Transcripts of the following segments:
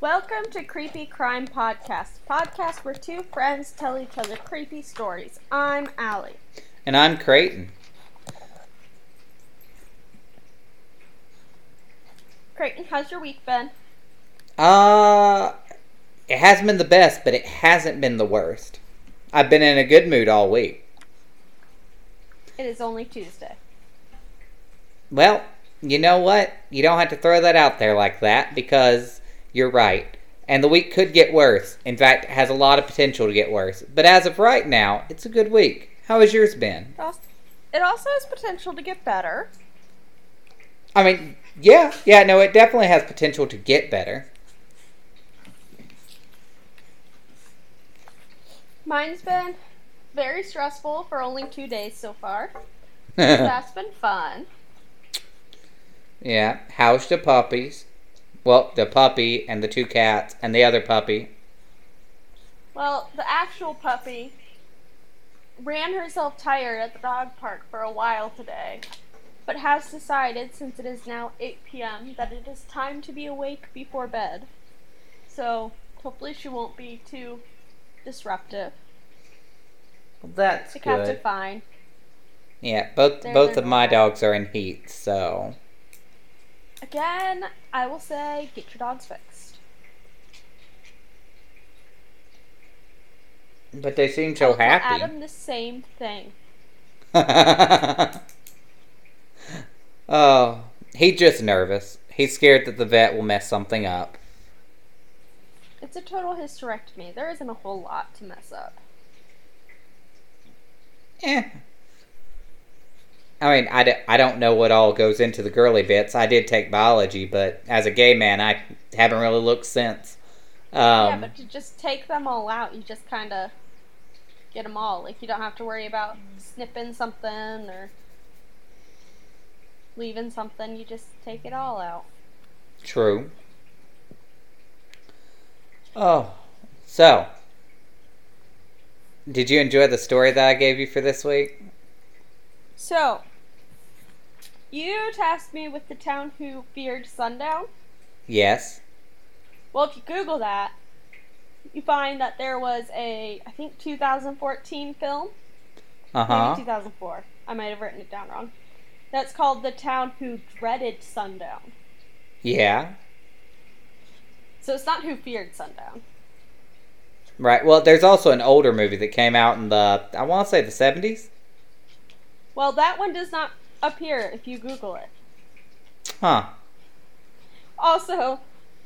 Welcome to Creepy Crime Podcast, podcast where two friends tell each other creepy stories. I'm Allie. And I'm Creighton. Creighton, how's your week been? Uh, it hasn't been the best, but it hasn't been the worst. I've been in a good mood all week. It is only Tuesday. Well, you know what? You don't have to throw that out there like that because you're right. And the week could get worse. In fact, it has a lot of potential to get worse. But as of right now, it's a good week. How has yours been? It also- has potential to get better. I mean, yeah, yeah, no, it definitely has potential to get better. Mine's been very stressful for only two days so far. That's been fun. yeah, how's the puppies? Well, the puppy and the two cats and the other puppy. Well, the actual puppy ran herself tired at the dog park for a while today, but has decided, since it is now 8 p.m., that it is time to be awake before bed. So, hopefully, she won't be too disruptive. Well, that's The cats are fine. Yeah, both They're- both they're of my normal. dogs are in heat, so Again, I will say, get your dogs fixed. but they seem so happy. Adam the same thing. oh, he's just nervous. He's scared that the vet will mess something up. It's a total hysterectomy. There isn't a whole lot to mess up. Eh. I mean, I, d- I don't know what all goes into the girly bits. I did take biology, but as a gay man, I haven't really looked since. Um, yeah, but to just take them all out, you just kind of get them all. Like, you don't have to worry about snipping something or leaving something. You just take it all out. True. Oh, so did you enjoy the story that I gave you for this week? So, you tasked me with the town who feared sundown. Yes. Well, if you Google that, you find that there was a, I think, 2014 film. Uh huh. Maybe 2004. I might have written it down wrong. That's called The Town Who Dreaded Sundown. Yeah. So it's not Who Feared Sundown. Right. Well, there's also an older movie that came out in the I want to say the 70s. Well, that one does not appear if you Google it. Huh. Also,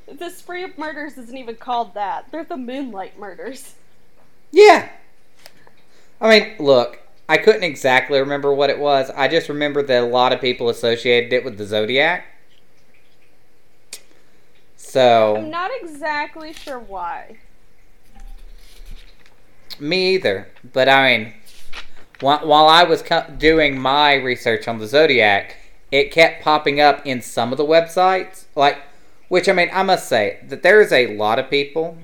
the spree of murders isn't even called that. They're the Moonlight Murders. Yeah. I mean, look, I couldn't exactly remember what it was. I just remember that a lot of people associated it with the Zodiac. So I'm not exactly sure why. me either. But I mean, while, while I was co- doing my research on the Zodiac, it kept popping up in some of the websites. Like, which I mean, I must say that there is a lot of people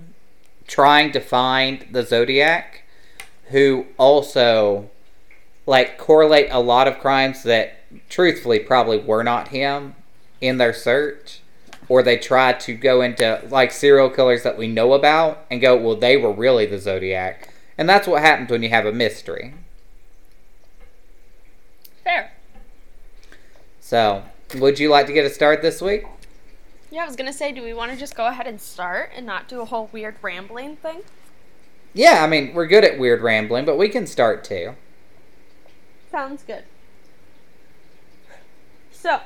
trying to find the Zodiac who also like correlate a lot of crimes that truthfully probably were not him in their search or they try to go into like serial killers that we know about and go well they were really the zodiac and that's what happens when you have a mystery Fair. So would you like to get a start this week Yeah, I was gonna say, do we want to just go ahead and start and not do a whole weird rambling thing? yeah i mean we're good at weird rambling but we can start too Sounds good. So,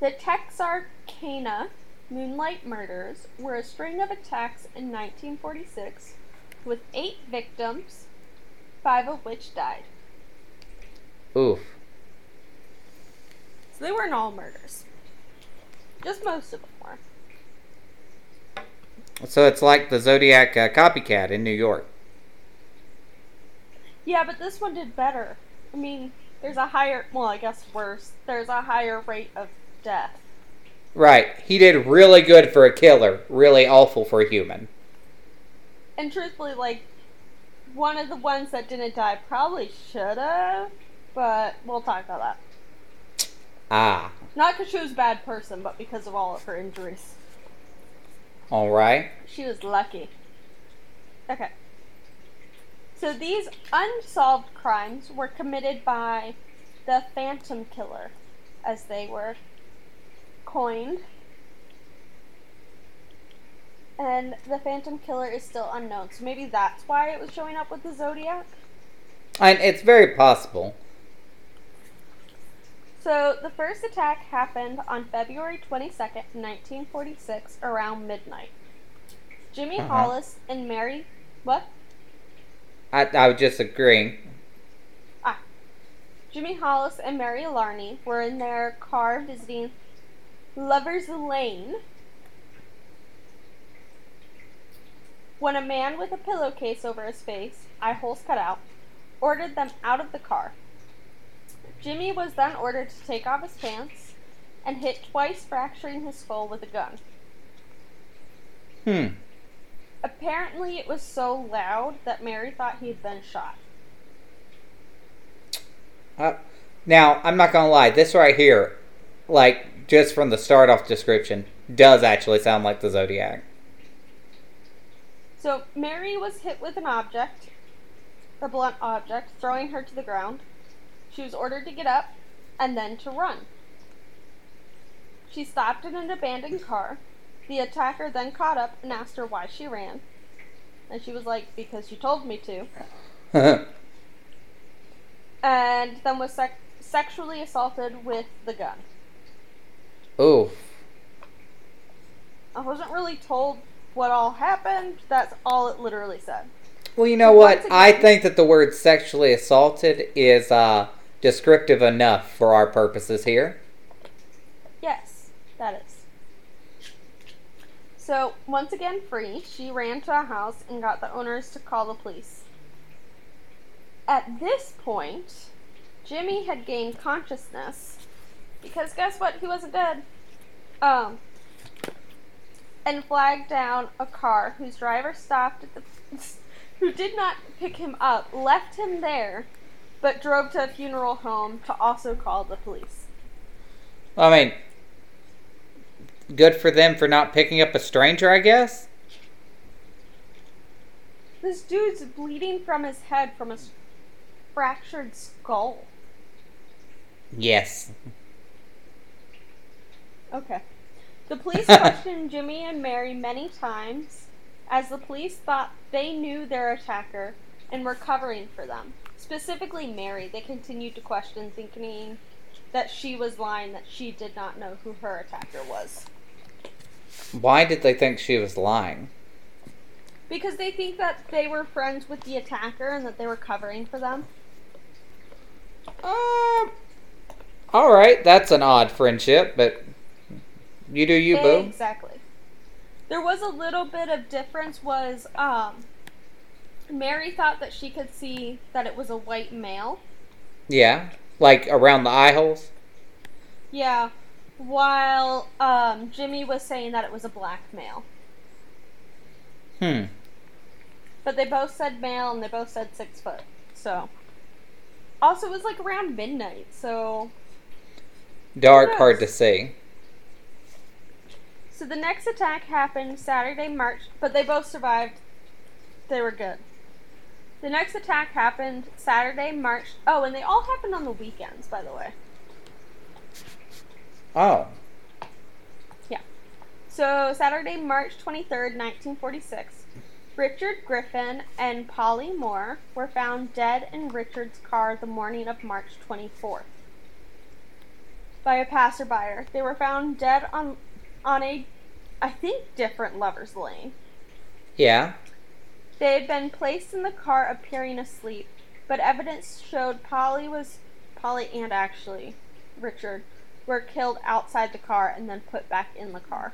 the Texarkana Moonlight Murders were a string of attacks in 1946 with eight victims, five of which died. oof So they weren't all murders. Just most of them were. so it's like the zodiac uh, copycat in new york Yeah, but this one did better. I mean, there's a higher, well, I guess worse, there's a higher rate of death. right he did really good for a killer really awful for a human And truthfully, like, one of the ones that didn't die probably should have, but we'll talk about that. Ah Not because she was a bad person, but because of all of her injuries. All right. She was lucky. Okay. So these unsolved crimes were committed by the Phantom Killer, as they were coined. And the Phantom Killer is still unknown, so maybe that's why it was showing up with the Zodiac. And it's very possible. So the first attack happened on February 22nd, 1946, around midnight. Jimmy Uh-huh. Hollis and Mary. What? I, I was just agreeing. Ah. Jimmy Hollis and Mary Larey were in their car visiting Lover's Lane when a man with a pillowcase over his face, eye holes cut out, ordered them out of the car. Jimmy was then ordered to take off his pants and hit twice, fracturing his skull with a gun. Hmm. Apparently, it was so loud that Mary thought he had been shot. Uh, now, I'm not gonna lie, this right here, like, just from the start off description, does actually sound like the Zodiac. So Mary was hit with an object, a blunt object, throwing her to the ground. She was ordered to get up and then to run. She stopped in an abandoned car. The attacker then caught up and asked her why she ran. And she was like, because you told me to. And then was sec- sexually assaulted with the gun. Ooh. I wasn't really told what all happened. That's all it literally said. Well, you know So what? once I think that the word sexually assaulted is uh, descriptive enough for our purposes here. Yes, that is. So, once again free, she ran to a house and got the owners to call the police. At this point, Jimmy had gained consciousness because guess what? He wasn't dead. Um, and flagged down a car whose driver stopped at the who did not pick him up, left him there, but drove to a funeral home to also call the police. I mean, good for them for not picking up a stranger, I guess. This dude's bleeding from his head from a fractured skull. Yes. Okay. The police questioned Jimmy and Mary many times as the police thought they knew their attacker and were covering for them. Specifically, Mary, they continued to question, thinking that she was lying, that she did not know who her attacker was. Why did they think she was lying? Because they think that they were friends with the attacker and that they were covering for them. Uh, all right, that's an odd friendship, but you do you, boo. Exactly. There was a little bit of difference was um Mary thought that she could see that it was a white male. Yeah, like around the eye holes. Yeah. While um Jimmy was saying that it was a black male. Hmm. But they both said male and they both said six foot. So also it was like around midnight, so Dark, hard to see. so the next attack happened Saturday, March but they both survived. They were good. The next attack happened Saturday, March. Oh, and they all happened on the weekends, by the way. Oh. Yeah. So, Saturday, March 23rd, 1946, Richard Griffin and Polly Moore were found dead in Richard's car the morning of March 24th by a passerby. They were found dead on on a I think different lover's lane. Yeah. They had been placed in the car appearing asleep, but evidence showed Polly was Polly and actually Richard were killed outside the car and then put back in the car.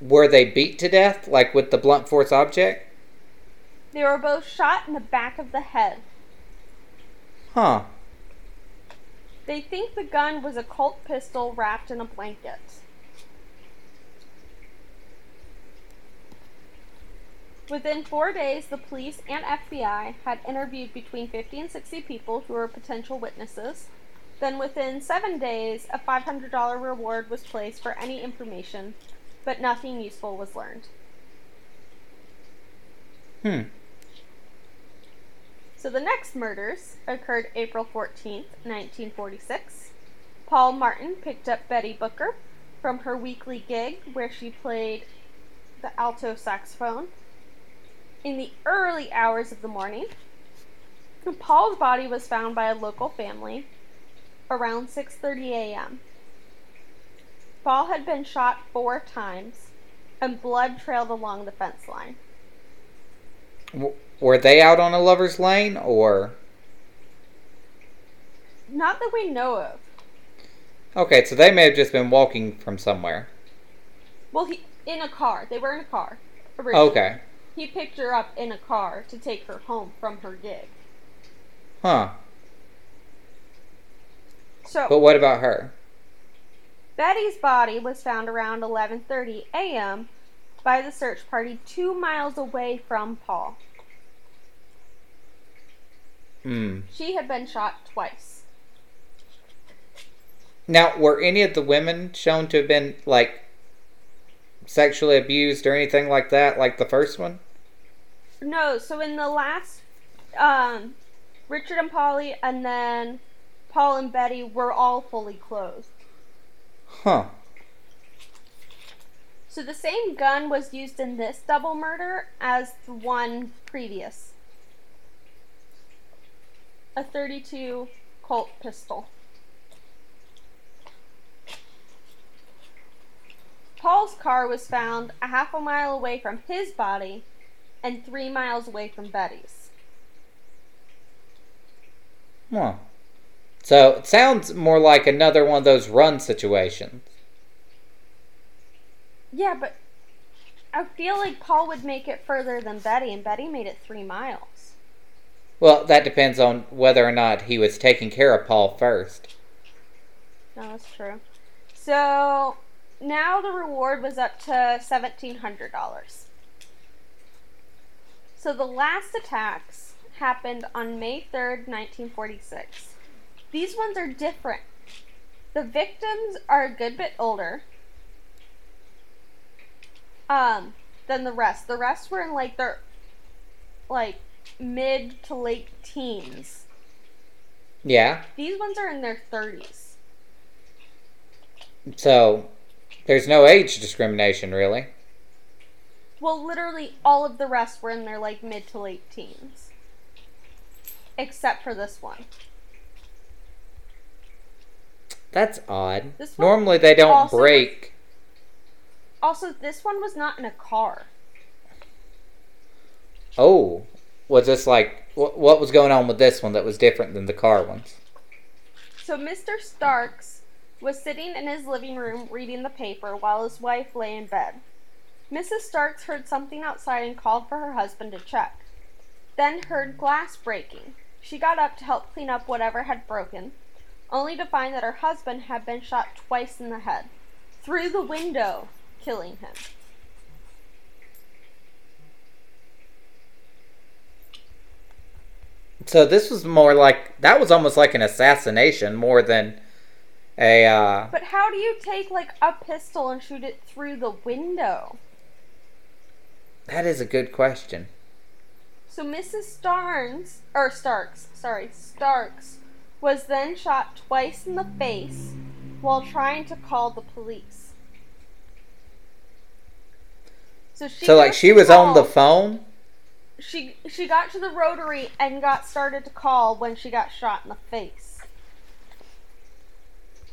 Were they beat to death, like with the blunt force object? They were both shot in the back of the head. Huh. They think the gun was a Colt pistol wrapped in a blanket. Within four days, the police and FBI had interviewed between 50 and 60 people who were potential witnesses. Then, within seven days, a $500 reward was placed for any information but nothing useful was learned. Hmm. So the next murders occurred April 14th, 1946. Paul Martin picked up Betty Booker from her weekly gig where she played the alto saxophone in the early hours of the morning. Paul's body was found by a local family around 6:30 a.m. Paul had been shot 4 times and blood trailed along the fence line. W- were they out on a lover's lane or? Not that we know of. Okay, so they may have just been walking from somewhere. Well, he in a car. They were in a car. Originally. Okay. He picked her up in a car to take her home from her gig. Huh. So But what about her? Betty's body was found around 11:30 a.m. by the search party 2 miles away from Paul. Hmm. She had been shot twice. Now, were any of the women shown to have been like sexually abused or anything like that, like the first one? No, so in the last um Richard and Polly and then Paul and Betty were all fully clothed. Huh. So the same gun was used in this double murder as the one previous. A 32 Colt pistol. Paul's car was found a half a mile away from his body and three miles away from Betty's. Huh. So it sounds more like another one of those run situations. Yeah, but I feel like Paul would make it further than Betty, and Betty made it three miles. Well, that depends on whether or not he was taking care of Paul first. No, that's true. So now the reward was up to seventeen hundred dollars. So the last attacks happened on May third, nineteen forty-six. These ones are different. The victims are a good bit older. Um, than the rest. The rest were in like their like mid to late teens. Yeah. These ones are in their thirties. So there's no age discrimination, really. Well, literally all of the rest were in their like mid to late teens. Except for this one. That's odd. This one Normally they don't also was- break. Also, this one was not in a car. Oh, was this like? What was going on with this one that was different than the car ones? So Mr. Starks was sitting in his living room reading the paper while his wife lay in bed. Mrs. Starks heard something outside and called for her husband to check. Then heard glass breaking. She got up to help clean up whatever had broken, only to find that her husband had been shot twice in the head, through the window, killing him. So this was more like that was almost like an assassination more than a. Uh, But how do you take like a pistol and shoot it through the window? that is a good question. So Mrs. Starnes, or Starks, sorry, Starks, was then shot twice in the face while trying to call the police. So she so like she was on the phone. She she got to the rotary and got started to call when she got shot in the face.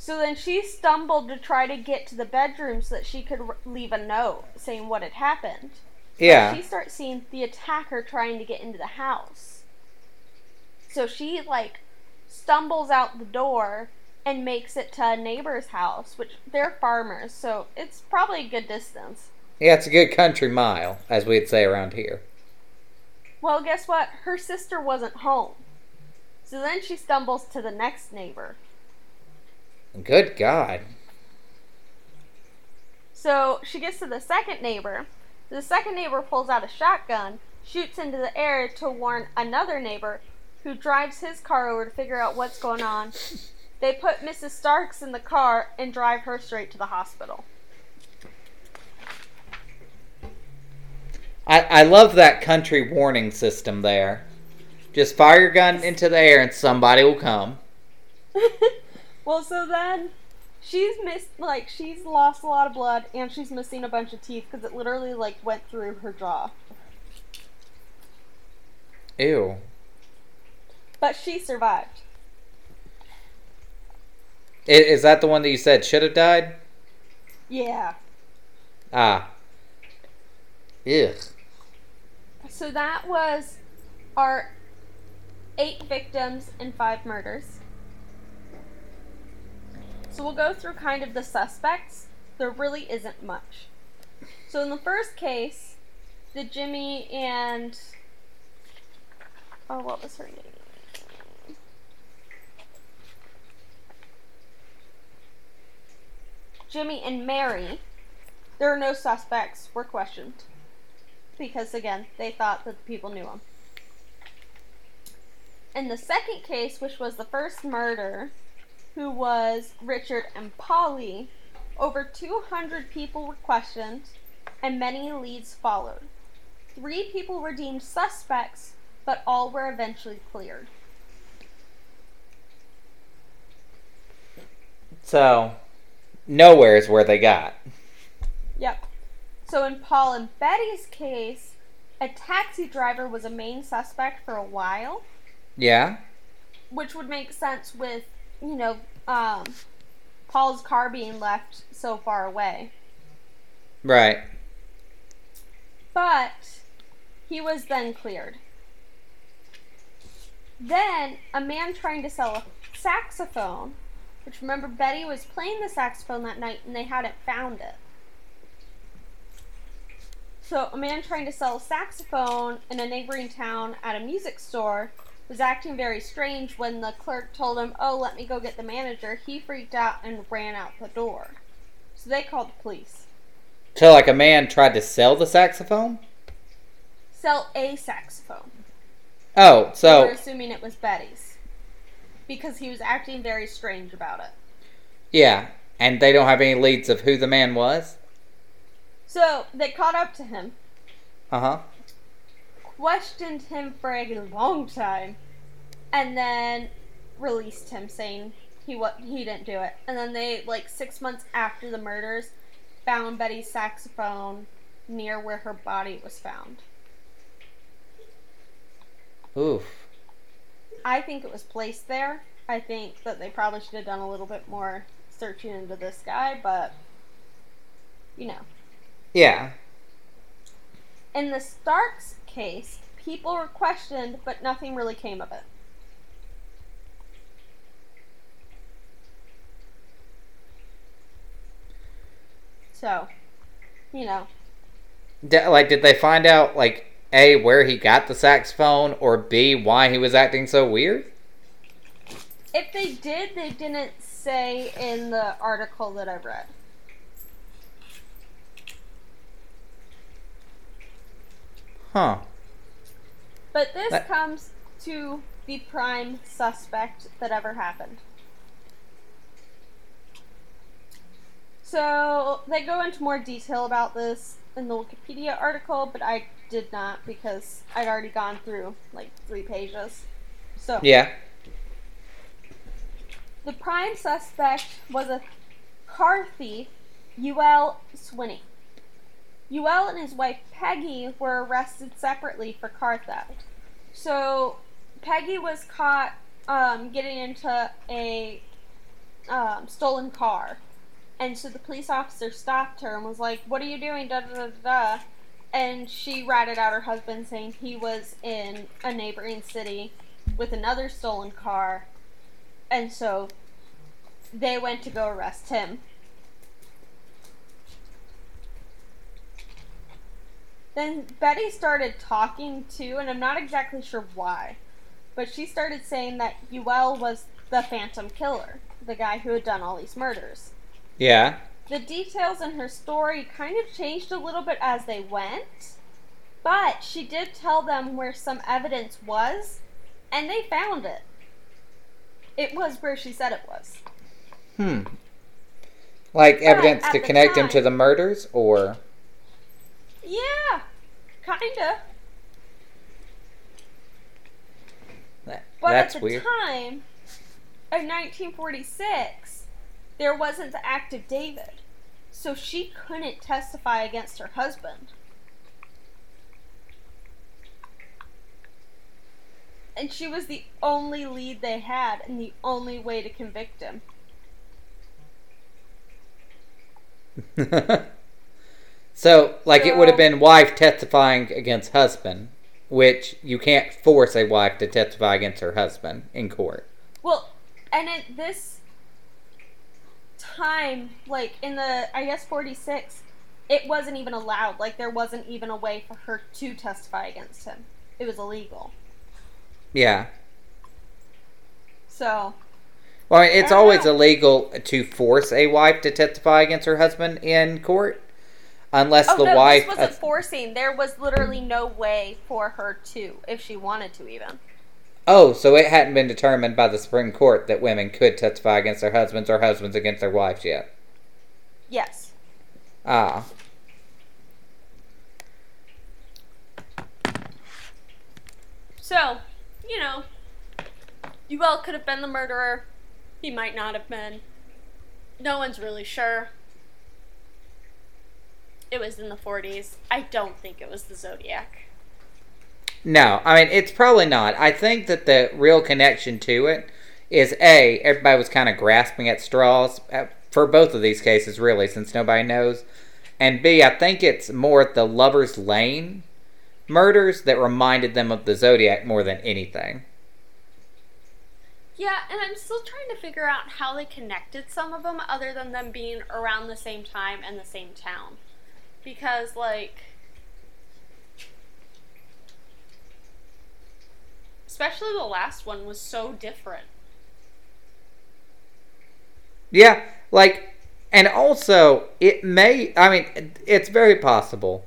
So then she stumbled to try to get to the bedroom so that she could r- leave a note saying what had happened. Yeah. She starts seeing the attacker trying to get into the house. So she like stumbles out the door and makes it to a neighbor's house, which they're farmers, so it's probably a good distance. Yeah, it's a good country mile, as we'd say around here. Well, guess what? Her sister wasn't home. So then she stumbles to the next neighbor. Good God. So she gets to the second neighbor. The second neighbor pulls out a shotgun, shoots into the air to warn another neighbor, who drives his car over to figure out what's going on. They put Mrs. Starks in the car and drive her straight to the hospital. I, I love that country warning system there. Just fire your gun into the air and somebody will come. well, so then she's missed, like, she's lost a lot of blood and she's missing a bunch of teeth because it literally, like, went through her jaw. Ew. But she survived. I- Is that the one that you said should have died? Yeah. Ah. Ugh. So that was our eight victims and five murders. So we'll go through kind of the suspects. There really isn't much. So in the first case, the Jimmy and oh, what was her name? Jimmy and Mary. There are no suspects. Were questioned because again they thought that the people knew him. In the second case, which was the first murder, who was Richard and Polly, over 200 people were questioned and many leads followed. Three people were deemed suspects, but all were eventually cleared. So, nowhere is where they got. Yep. So in Paul and Betty's case, a taxi driver was a main suspect for a while. Yeah? which would make sense with you know um, Paul's car being left so far away. Right. But he was then cleared. Then a man trying to sell a saxophone, which remember Betty was playing the saxophone that night and they hadn't found it. So a man trying to sell a saxophone in a neighboring town at a music store was acting very strange when the clerk told him, "Oh, let me go get the manager." He freaked out and ran out the door. So they called the police. So, like a man tried to sell the saxophone? Sell a saxophone. Oh, We're so, assuming it was Betty's. Because he was acting very strange about it. yeah. And they don't have any leads of who the man was? So they caught up to him, Uh huh. Questioned him for a long time, and then released him, saying he what he didn't do it. And then they like six months after the murders, found Betty's saxophone near where her body was found. Oof. I think it was placed there. I think that they probably should have done a little bit more searching into this guy, but you know. Yeah. In the Starks case, people were questioned, but nothing really came of it. So, you know, D- like, did they find out, like, A, where he got the saxophone, or B, why he was acting so weird? if they did, they didn't say in the article that I read. Huh. But this That- comes to the prime suspect that ever happened. So they go into more detail about this in the Wikipedia article, but I did not because I'd already gone through like three pages. So Yeah. the prime suspect was a car thief, Youell Swinney. Youell and his wife Peggy were arrested separately for car theft. So Peggy was caught um, getting into a um, stolen car, and so the police officer stopped her and was like, "What are you doing?" Da da da. da. And she ratted out her husband, saying he was in a neighboring city with another stolen car, and so they went to go arrest him. Then Betty started talking too, and I'm not exactly sure why, but she started saying that Youell was the Phantom Killer, the guy who had done all these murders. Yeah. The details in her story kind of changed a little bit as they went, but she did tell them where some evidence was, and they found it. It was where she said it was. Hmm. Like evidence to connect him to the murders, or. Yeah, Kinda. That, But at the weird. time of 1946, there wasn't the act of David. So she couldn't testify against her husband. And she was the only lead they had and the only way to convict him. so, like, it would have been wife testifying against husband, which you can't force a wife to testify against her husband in court. Well, and at this time, like in the, I guess 46, it wasn't even allowed. Like, there wasn't even a way for her to testify against him. It was illegal. Yeah. So, Well, it's always know. illegal to force a wife to testify against her husband in court, unless oh the no, wife. this wasn't forcing. There was literally no way for her to, if she wanted to, even. oh, so it hadn't been determined by the Supreme Court that women could testify against their husbands or husbands against their wives yet. Yes. Ah. So, you know, you well could have been the murderer. He might not have been. No one's really sure. It was in the 40s. I don't think it was the Zodiac. No, I mean it's probably not. I think that the real connection to it is a everybody was kind of grasping at straws uh, for both of these cases, really, since nobody knows. And B, I think it's more the Lovers Lane murders that reminded them of the Zodiac more than anything. Yeah, and I'm still trying to figure out how they connected some of them other than them being around the same time and the same town. Because, like. Especially the last one was so different. Yeah, like, and also it may. I mean it's very possible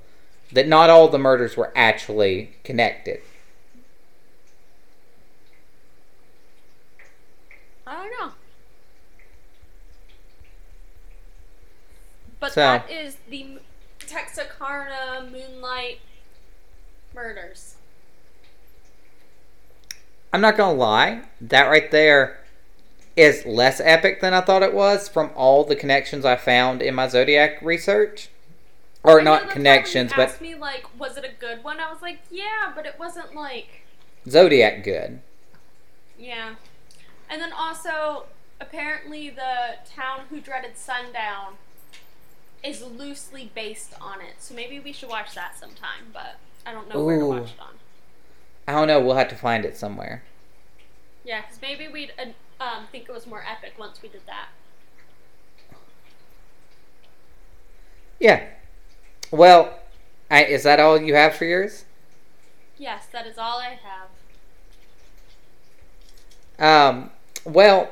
that not all the murders were actually connected. I don't know. But So- that is the Texarkana Moonlight murders. I'm not gonna lie, that right there is less epic than I thought it was from all the connections I found in my Zodiac research. Or I not connections, but asked me like, was it a good one? I was like, yeah, but it wasn't like, Zodiac good. yeah. And then also, apparently, the town who dreaded sundown is loosely based on it. So maybe we should watch that sometime. But I don't know where to watch it on. I don't know, we'll have to find it somewhere. Yeah, because maybe we'd uh, um, think it was more epic once we did that. Yeah. Well, I, is that all you have for yours? Yes, that is all I have. Um, well,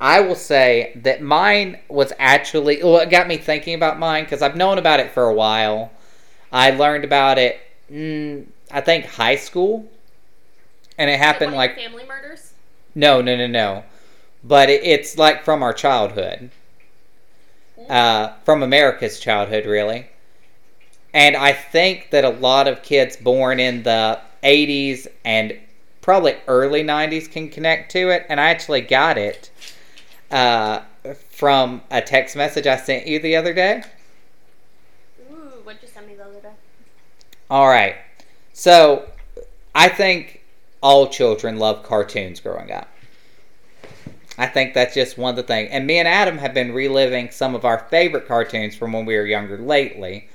I will say that mine was actually well, it got me thinking about mine because I've known about it for a while. I learned about it, mm, I think, high school, and it happened like, like one of your family murders. no, no, no, no, but it, it's like from our childhood, uh, from America's childhood, really. And I think that a lot of kids born in the 80s and probably early 90s can connect to it. And I actually got it uh, from a text message I sent you the other day. Ooh, what'd you send me the other day? All right. So I think all children love cartoons growing up. I think that's just one of the things. And me and Adam have been reliving some of our favorite cartoons from when we were younger lately.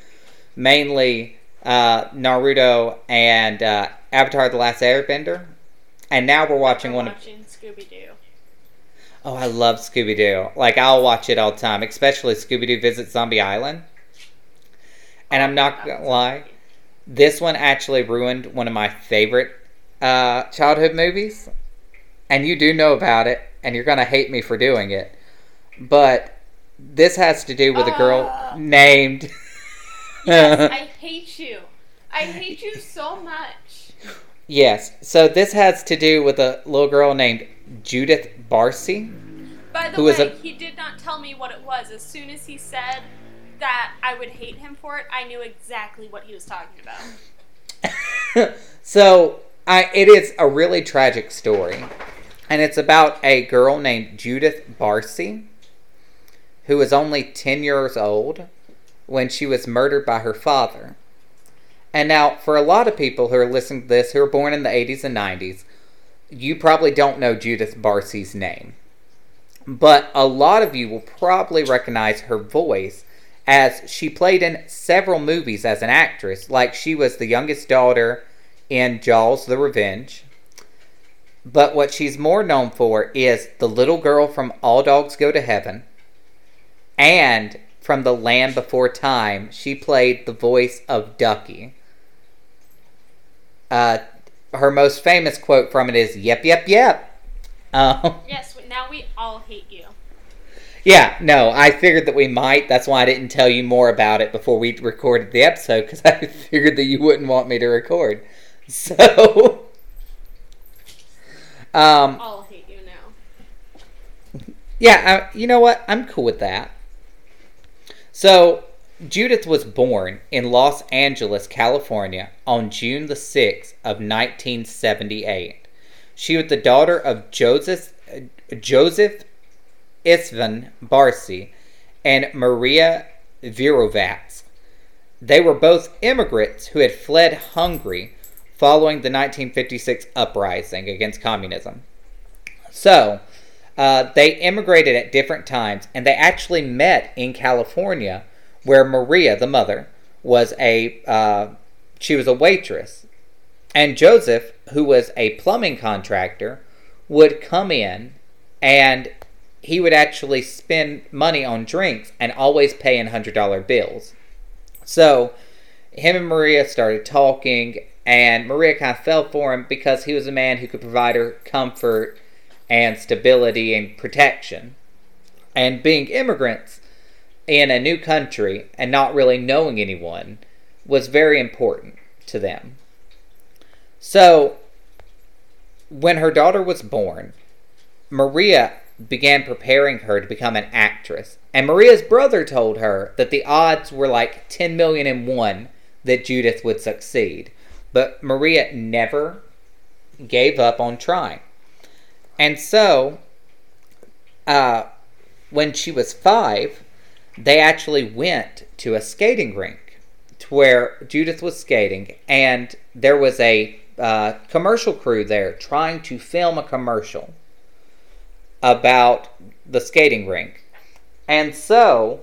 Mainly uh, Naruto and uh, Avatar The Last Airbender. And now we're watching We're one of. watching Scooby Doo. Oh, I love Scooby Doo. Like, I'll watch it all the time, especially Scooby Doo Visits Zombie Island. And I'm not to lie, this one actually ruined one of my favorite uh, childhood movies. And you do know about it, and you're going to hate me for doing it. But this has to do with a girl Uh. named. Yes, I hate you. I hate you so much. yes, so this has to do with a little girl named Judith Barsi. By the Who way, a- he did not tell me what it was. As soon as he said that I would hate him for it, I knew exactly what he was talking about. so I, it is a really tragic story. And it's about a girl named Judith Barsi, who was only 10 years old when she was murdered by her father. And now, for a lot of people who are listening to this who are born in the 80s and 90s, you probably don't know Judith Barsi's name. But a lot of you will probably recognize her voice as she played in several movies as an actress, like she was the youngest daughter in Jaws the Revenge. But what she's more known for is the little girl from All Dogs Go to Heaven and from The Land Before Time. She played the voice of Ducky. Uh, her most famous quote from it is "Yep, yep, yep." Um, yes, now we all hate you. Yeah, no, I figured that we might. That's why I didn't tell you more about it before we recorded the episode because I figured that you wouldn't want me to record. So, um, I'll hate you now. Yeah, I, you know what? I'm cool with that. So, Judith was born in Los Angeles, California on June the 6th of 1978. She was the daughter of Joseph Joseph Istvan Barsi and Maria Virovacz. They were both immigrants who had fled Hungary following the 1956 uprising against communism. So, uh, they immigrated at different times, and they actually met in California, where Maria, the mother, was a uh, she was a waitress, and Joseph, who was a plumbing contractor, would come in, and he would actually spend money on drinks and always pay in hundred dollar bills. So, him and Maria started talking, and Maria kind of fell for him because he was a man who could provide her comfort and stability and protection. And being immigrants in a new country and not really knowing anyone was very important to them. So, when her daughter was born, Maria began preparing her to become an actress. And Maria's brother told her that the odds were like 10 million in one that Judith would succeed. But Maria never gave up on trying. And so, uh, when she was five, they actually went to a skating rink to where Judith was skating, and there was a uh, commercial crew there trying to film a commercial about the skating rink. And so,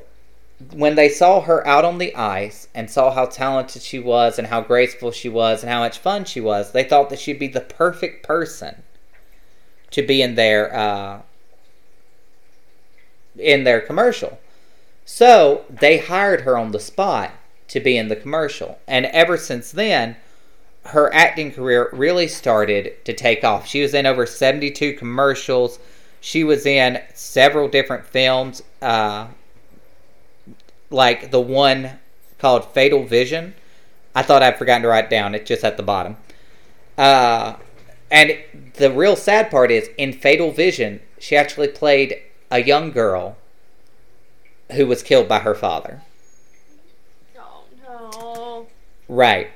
when they saw her out on the ice and saw how talented she was and how graceful she was and how much fun she was, they thought that she'd be the perfect person to be in their uh, in their commercial. So they hired her on the spot to be in the commercial, and ever since then, her acting career really started to take off. She was in over seventy-two commercials. She was in several different films. Uh, like the one called Fatal Vision. I thought I'd forgotten to write down. It's just at the bottom. Uh, and the real sad part is in Fatal Vision, she actually played a young girl who was killed by her father. Oh no. Right.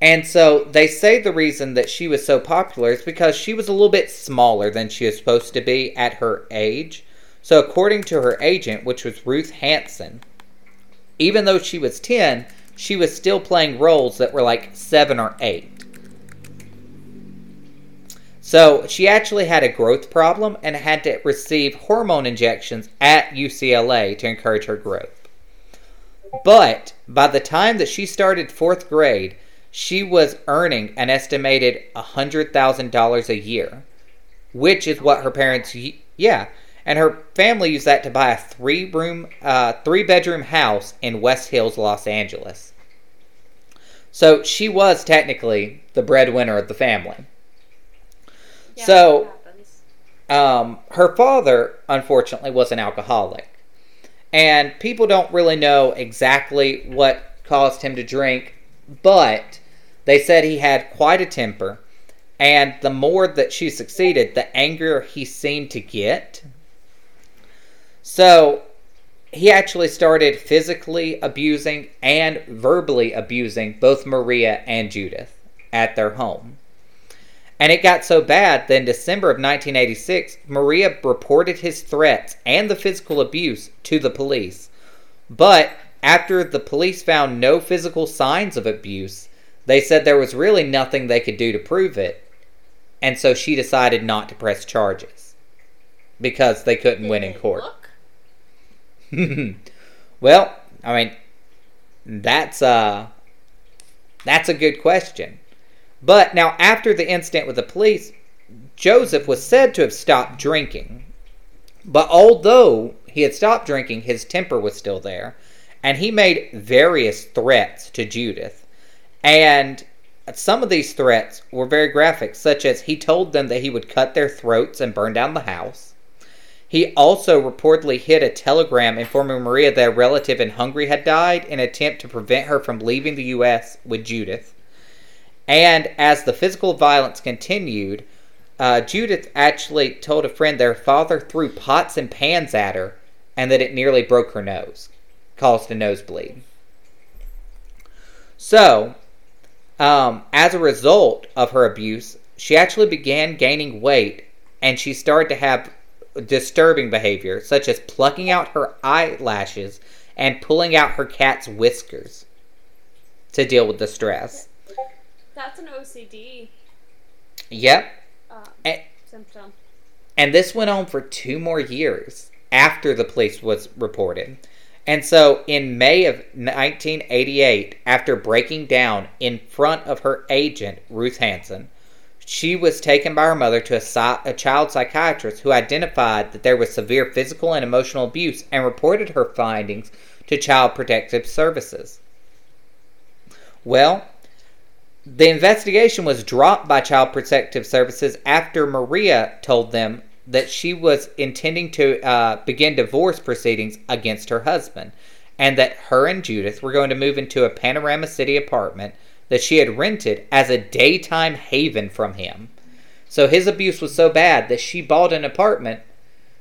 And so they say the reason that she was so popular is because she was a little bit smaller than she was supposed to be at her age. So according to her agent, which was Ruth Hanson, even though she was 10, she was still playing roles that were like 7 or 8. So she actually had a growth problem and had to receive hormone injections at UCLA to encourage her growth. But by the time that she started fourth grade, she was earning an estimated $100,000 a year, which is what her parents, yeah, and her family used that to buy a three room, uh, three bedroom house in West Hills, Los Angeles. So she was technically the breadwinner of the family. Yeah, so, um, her father, unfortunately, was an alcoholic. And people don't really know exactly what caused him to drink, but they said he had quite a temper. And the more that she succeeded, the angrier he seemed to get. So he actually started physically abusing and verbally abusing both Maria and Judith. at their home. And it got so bad that in December of 1986, Maria reported his threats and the physical abuse to the police. But after the police found no physical signs of abuse, they said there was really nothing they could do to prove it. And so she decided not to press charges because they couldn't Did win in court. well, I mean, that's uh that's a good question. But now after the incident with the police, Joseph was said to have stopped drinking. But although he had stopped drinking, his temper was still there, and he made various threats to Judith. And some of these threats were very graphic, such as he told them that he would cut their throats and burn down the house. He also reportedly hid a telegram informing Maria that a relative in Hungary had died in an attempt to prevent her from leaving the U.S. with Judith. And as the physical violence continued, uh, Judith actually told a friend their father threw pots and pans at her and that it nearly broke her nose, caused a nosebleed. So, um, as a result of her abuse, she actually began gaining weight and she started to have disturbing behavior, such as plucking out her eyelashes and pulling out her cat's whiskers to deal with the stress. That's an OCD Yep. um, And, symptom. and this went on for two more years after the police was reported. And so in May of 1988, after breaking down in front of her agent, Ruth Hansen, she was taken by her mother to a, a child psychiatrist who identified that there was severe physical and emotional abuse and reported her findings to Child Protective Services. Well, the investigation was dropped by Child Protective Services after Maria told them that she was intending to uh, begin divorce proceedings against her husband, and that her and Judith were going to move into a Panorama City apartment that she had rented as a daytime haven from him. So his abuse was so bad that she bought an apartment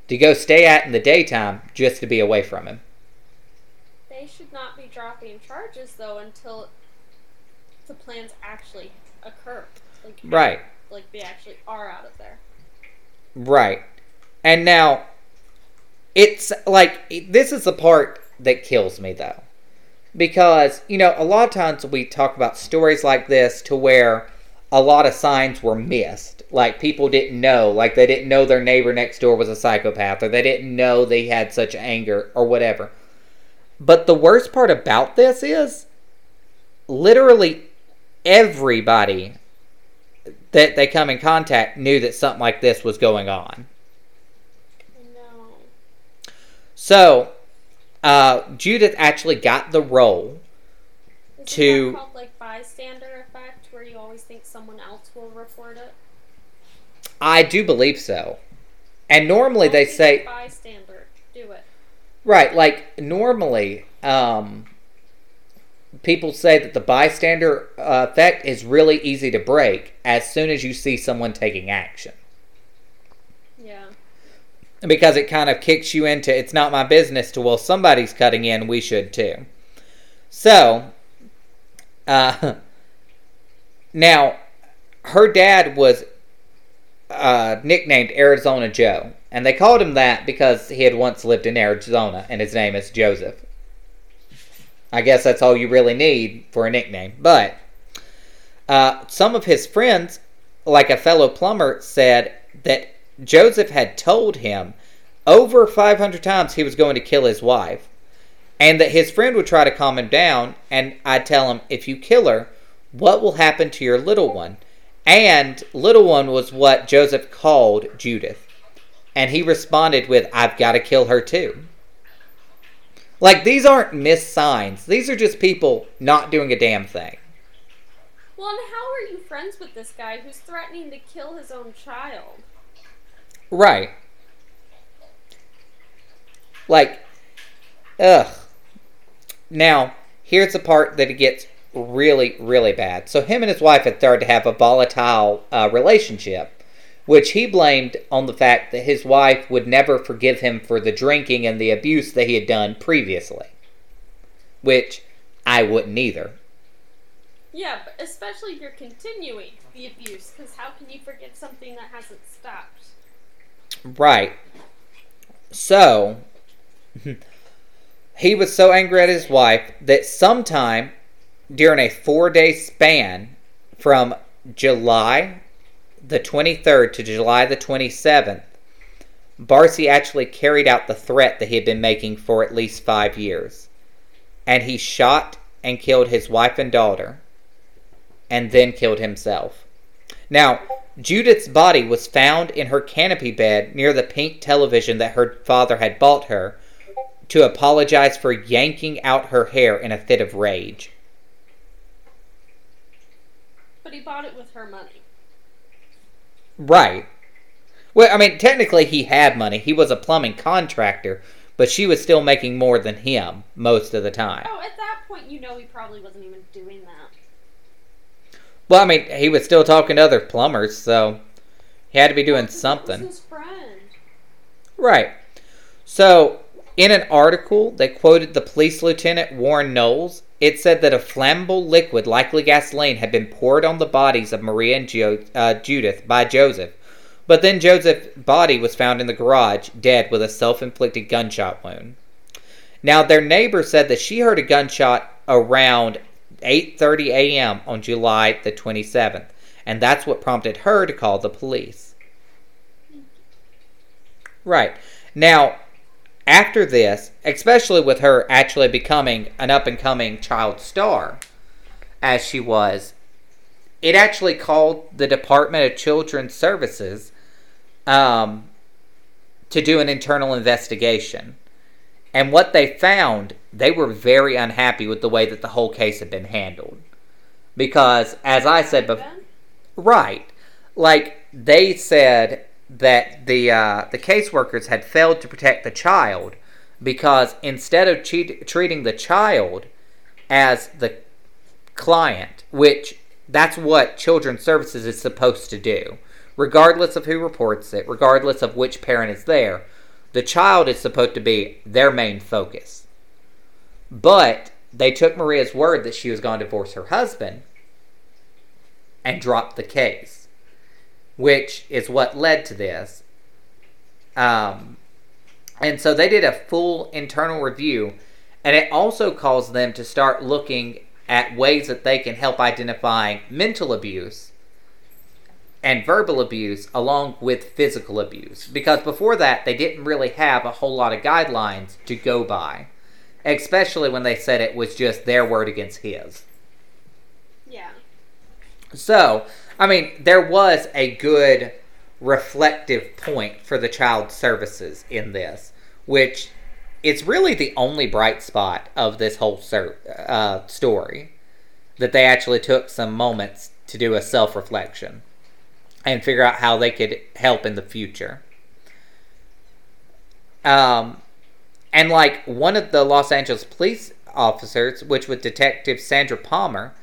to go stay at in the daytime just to be away from him. They should not be dropping charges though until the plans actually occur. Like Right. Like they actually are out of there. Right. And now, it's like, this is the part that kills me though. Because, you know, a lot of times we talk about stories like this to where a lot of signs were missed. Like people didn't know, like they didn't know their neighbor next door was a psychopath, or they didn't know they had such anger, or whatever. But the worst part about this is literally everybody that they come in contact knew that something like this was going on. No. So, uh, Judith actually got the role. Isn't To- that called like bystander effect, where you always think someone else will report it? I do believe so. And normally they say, bystander. Do it. right, like normally, um, people say that the bystander uh, effect is really easy to break as soon as you see someone taking action. Yeah. because it kind of kicks you into it's not my business to well somebody's cutting in we should too so uh, now her dad was uh, nicknamed arizona joe and they called him that because he had once lived in arizona and his name is joseph i guess that's all you really need for a nickname but uh, some of his friends like a fellow plumber said that Joseph had told him over 500 times he was going to kill his wife, and that his friend would try to calm him down, and I'd tell him, if you kill her, what will happen to your little one? And little one was what Joseph called Judith. And he responded with, I've got to kill her too. Like, these aren't missed signs. These are just people not doing a damn thing. Well, and how are you friends with this guy who's threatening to kill his own child? Right. Like, ugh. Now, here's the part that it gets really, really bad. So, him and his wife had started to have a volatile uh, relationship, which he blamed on the fact that his wife would never forgive him for the drinking and the abuse that he had done previously. Which I wouldn't either. Yeah, but especially if you're continuing the abuse, because how can you forget something that hasn't stopped? Right. So, he was so angry at his wife that sometime during a four day span from July the 23rd to July the 27th, Barsi actually carried out the threat that he had been making for at least five years. And he shot and killed his wife and daughter, and then killed himself. Now, Judith's body was found in her canopy bed near the pink television that her father had bought her to apologize for yanking out her hair in a fit of rage. But he bought it with her money. Right. Well, I mean, technically he had money. He was a plumbing contractor, but she was still making more than him most of the time. Oh, at that point, you know he probably wasn't even doing that. Well, I mean, he was still talking to other plumbers, so he had to be doing Well, something. his friend. Right. So, in an article, they quoted the police lieutenant Warren Knowles. It said that a flammable liquid, likely gasoline, had been poured on the bodies of Maria and jo- uh, Judith by Joseph. But then Joseph's body was found in the garage, dead with a self inflicted gunshot wound. Now, their neighbor said that she heard a gunshot around 8:30 a.m. on July the 27th, and that's what prompted her to call the police. Right. Now, after this, especially with her actually becoming an up and coming child star, as she was, it actually called the Department of Children's Services um, to do an internal investigation. And what they found, they were very unhappy with the way that the whole case had been handled. Because, as I said before, Right. Like they said that the uh, the caseworkers had failed to protect the child because instead of treating the child as the client, which that's what children's services is supposed to do, regardless of who reports it, regardless of which parent is there, the child is supposed to be their main focus. But they took Maria's word that she was going to divorce her husband and dropped the case, which is what led to this. Um, and so they did a full internal review, and it also caused them to start looking at ways that they can help identifying mental abuse and verbal abuse along with physical abuse. Because before that, they didn't really have a whole lot of guidelines to go by, especially when they said it was just their word against his. Yeah. So, I mean, there was a good reflective point for the child services in this, which it's really the only bright spot of this whole ser- uh, story. That they actually took some moments to do a self reflection and figure out how they could help in the future. Um, and like one of the Los Angeles police officers, which was Detective Sandra Palmer,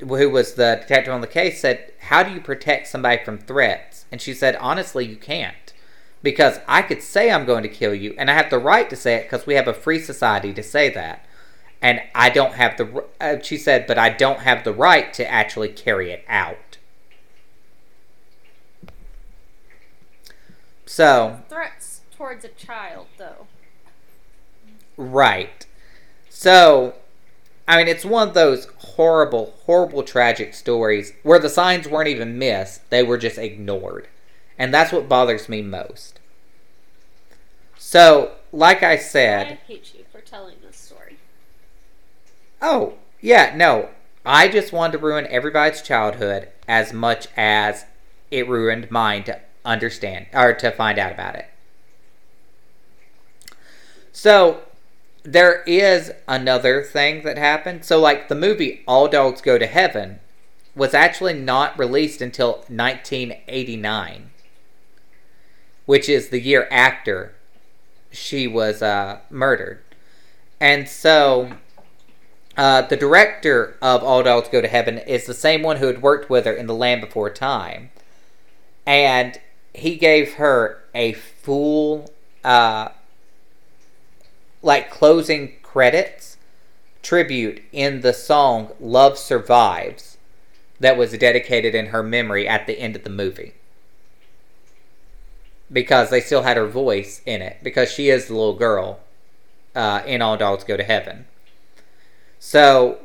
who was the detective on the case, said, How do you protect somebody from threats? And she said, Honestly, you can't. Because I could say I'm going to kill you, and I have the right to say it because we have a free society to say that. And I don't have the, uh, she said, but I don't have the right to actually carry it out. So, Threats towards a child, though. Right. So, I mean, it's one of those horrible, horrible, tragic stories where the signs weren't even missed, they were just ignored. And that's what bothers me most. So, like I said. I hate you for telling this story. oh, yeah, no, I just wanted to ruin everybody's childhood as much as it ruined mine to understand, or to find out about it. So, there is another thing that happened. So, like the movie All Dogs Go to Heaven was actually not released until 1989, which is the year after she was uh, murdered. And so, uh, the director of All Dogs Go to Heaven is the same one who had worked with her in The Land Before Time. And he gave her a full, uh, like, closing credits tribute in the song Love Survives that was dedicated in her memory at the end of the movie. Because they still had her voice in it, because she is the little girl uh, in All Dogs Go to Heaven. So,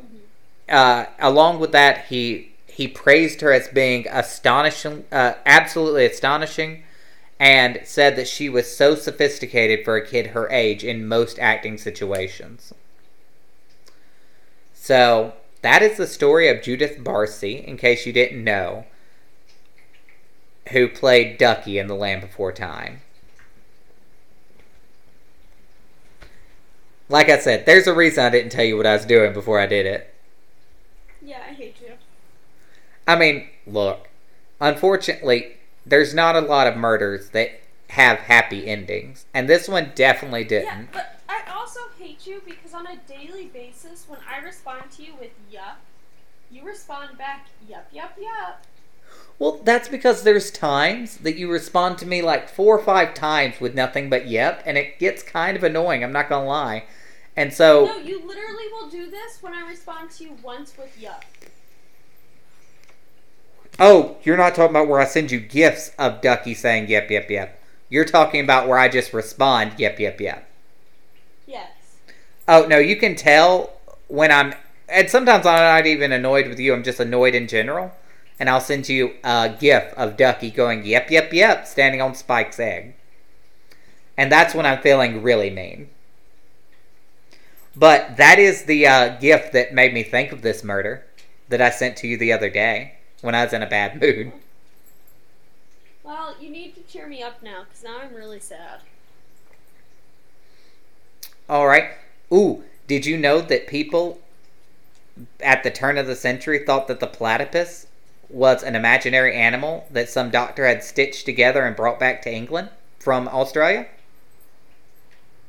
uh, along with that, he he praised her as being astonishing, uh, absolutely astonishing, and said that she was so sophisticated for a kid her age in most acting situations. So, that is the story of Judith Barsi, in case you didn't know, who played Ducky in The Land Before Time. Like I said, there's a reason I didn't tell you what I was doing before I did it. Yeah, I hate you. I mean, look, unfortunately, there's not a lot of murders that have happy endings, and this one definitely didn't. Yeah, but I also hate you because on a daily basis, when I respond to you with yup, you respond back yup, yup, yup. Well, that's because there's times that you respond to me like four or five times with nothing but yep, and it gets kind of annoying, I'm not gonna lie. And so. No, you literally will do this when I respond to you once with yup. Oh, you're not talking about where I send you gifts of Ducky saying yep, yep, yep. You're talking about where I just respond yep, yep, yep. Yes. Oh, no, you can tell when I'm. And sometimes I'm not even annoyed with you, I'm just annoyed in general. And I'll send you a gif of Ducky going yep, yep, yep, standing on Spike's egg. And that's when I'm feeling really mean. But that is the uh, gift that made me think of this murder that I sent to you the other day when I was in a bad mood. Well, you need to cheer me up now because now I'm really sad. All right. Ooh, did you know that people at the turn of the century thought that the platypus was an imaginary animal that some doctor had stitched together and brought back to England from Australia?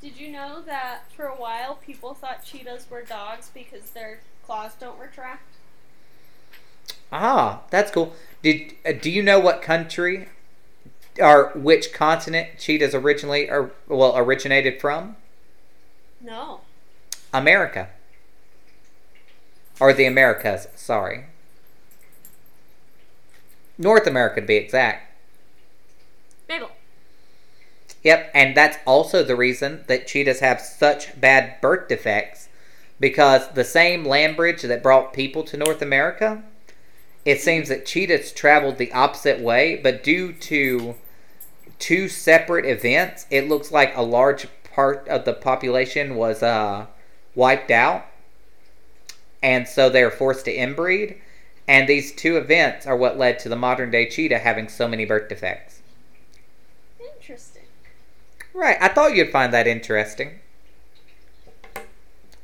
Did you know that for a while people thought cheetahs were dogs because their claws don't retract? Ah, that's cool. Did uh, do you know what country or which continent cheetahs originally or well originated from? No. America. Or the Americas, sorry. North America to be exact. Babel. Yep, and that's also the reason that cheetahs have such bad birth defects because the same land bridge that brought people to North America, it seems that cheetahs traveled the opposite way, but due to two separate events, it looks like a large part of the population was uh, wiped out, and so they were forced to inbreed. And these two events are what led to the modern day cheetah having so many birth defects. Interesting. Right, I thought you'd find that interesting.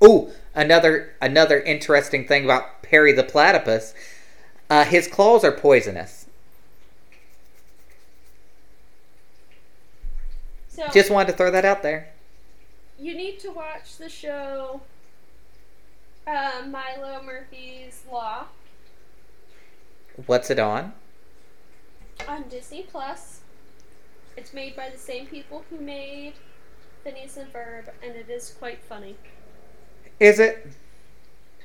Ooh, another another interesting thing about Perry the platypus. Uh, his claws are poisonous. So Just wanted to throw that out there. you need to watch the show uh, Milo Murphy's Law What's it on? on Disney Plus. It's made by the same people who made Phineas and Ferb, and it is quite funny. Is it?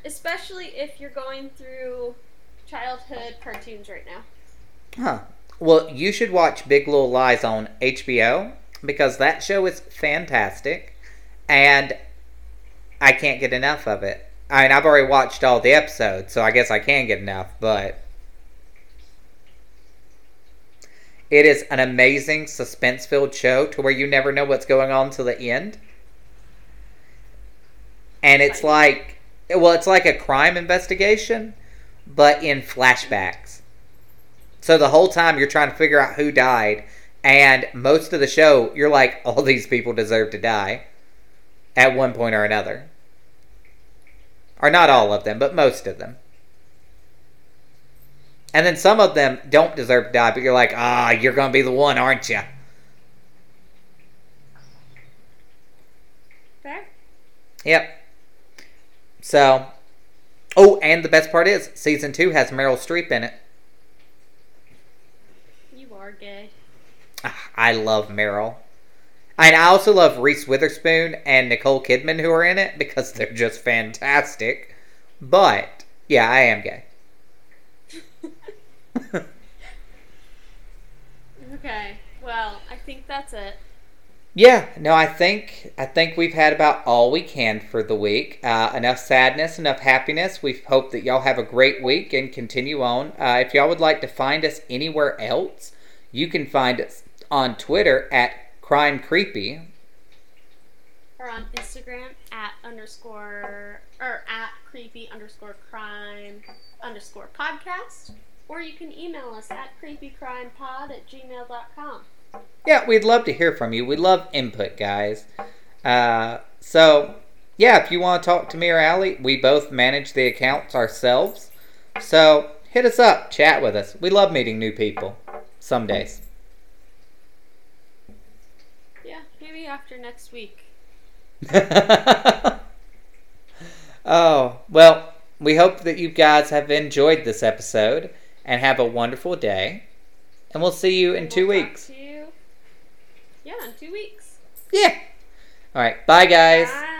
Especially if you're going through childhood cartoons right now. Huh. Well, you should watch Big Little Lies on HBO because that show is fantastic and I can't get enough of it. I mean, I've already watched all the episodes, so I guess I can get enough, but it is an amazing suspense filled show to where you never know what's going on till the end. And it's like, well, it's like a crime investigation, but in flashbacks. So the whole time you're trying to figure out who died, and most of the show you're like, all these people deserve to die at one point or another. Or not all of them, but most of them. And then some of them don't deserve to die, but you're like, ah, you're going to be the one, aren't you? Fair? Yep. So, oh, and the best part is season two has Meryl Streep in it. You are gay. Ah, I love Meryl. And I also love Reese Witherspoon and Nicole Kidman who are in it because they're just fantastic. But yeah, I am gay. Okay. Well, I think that's it. Yeah, no, I think I think we've had about all we can for the week. Uh, enough sadness, enough happiness. We hope that y'all have a great week and continue on. Uh, if y'all would like to find us anywhere else, you can find us on Twitter at Crime Creepy. Or on Instagram at underscore or at creepy underscore crime underscore podcast. Or you can email us at creepycrimepod at gmail.com. Yeah, we'd love to hear from you. We love input, guys. Uh, so, yeah, if you want to talk to me or Allie, we both manage the accounts ourselves. So, hit us up, chat with us. We love meeting new people. Some days. Yeah, maybe after next week. oh, well, we hope that you guys have enjoyed this episode and have a wonderful day. And we'll see you in two we'll talk weeks. Yeah, in two weeks. Yeah. All right. Bye, guys. Bye.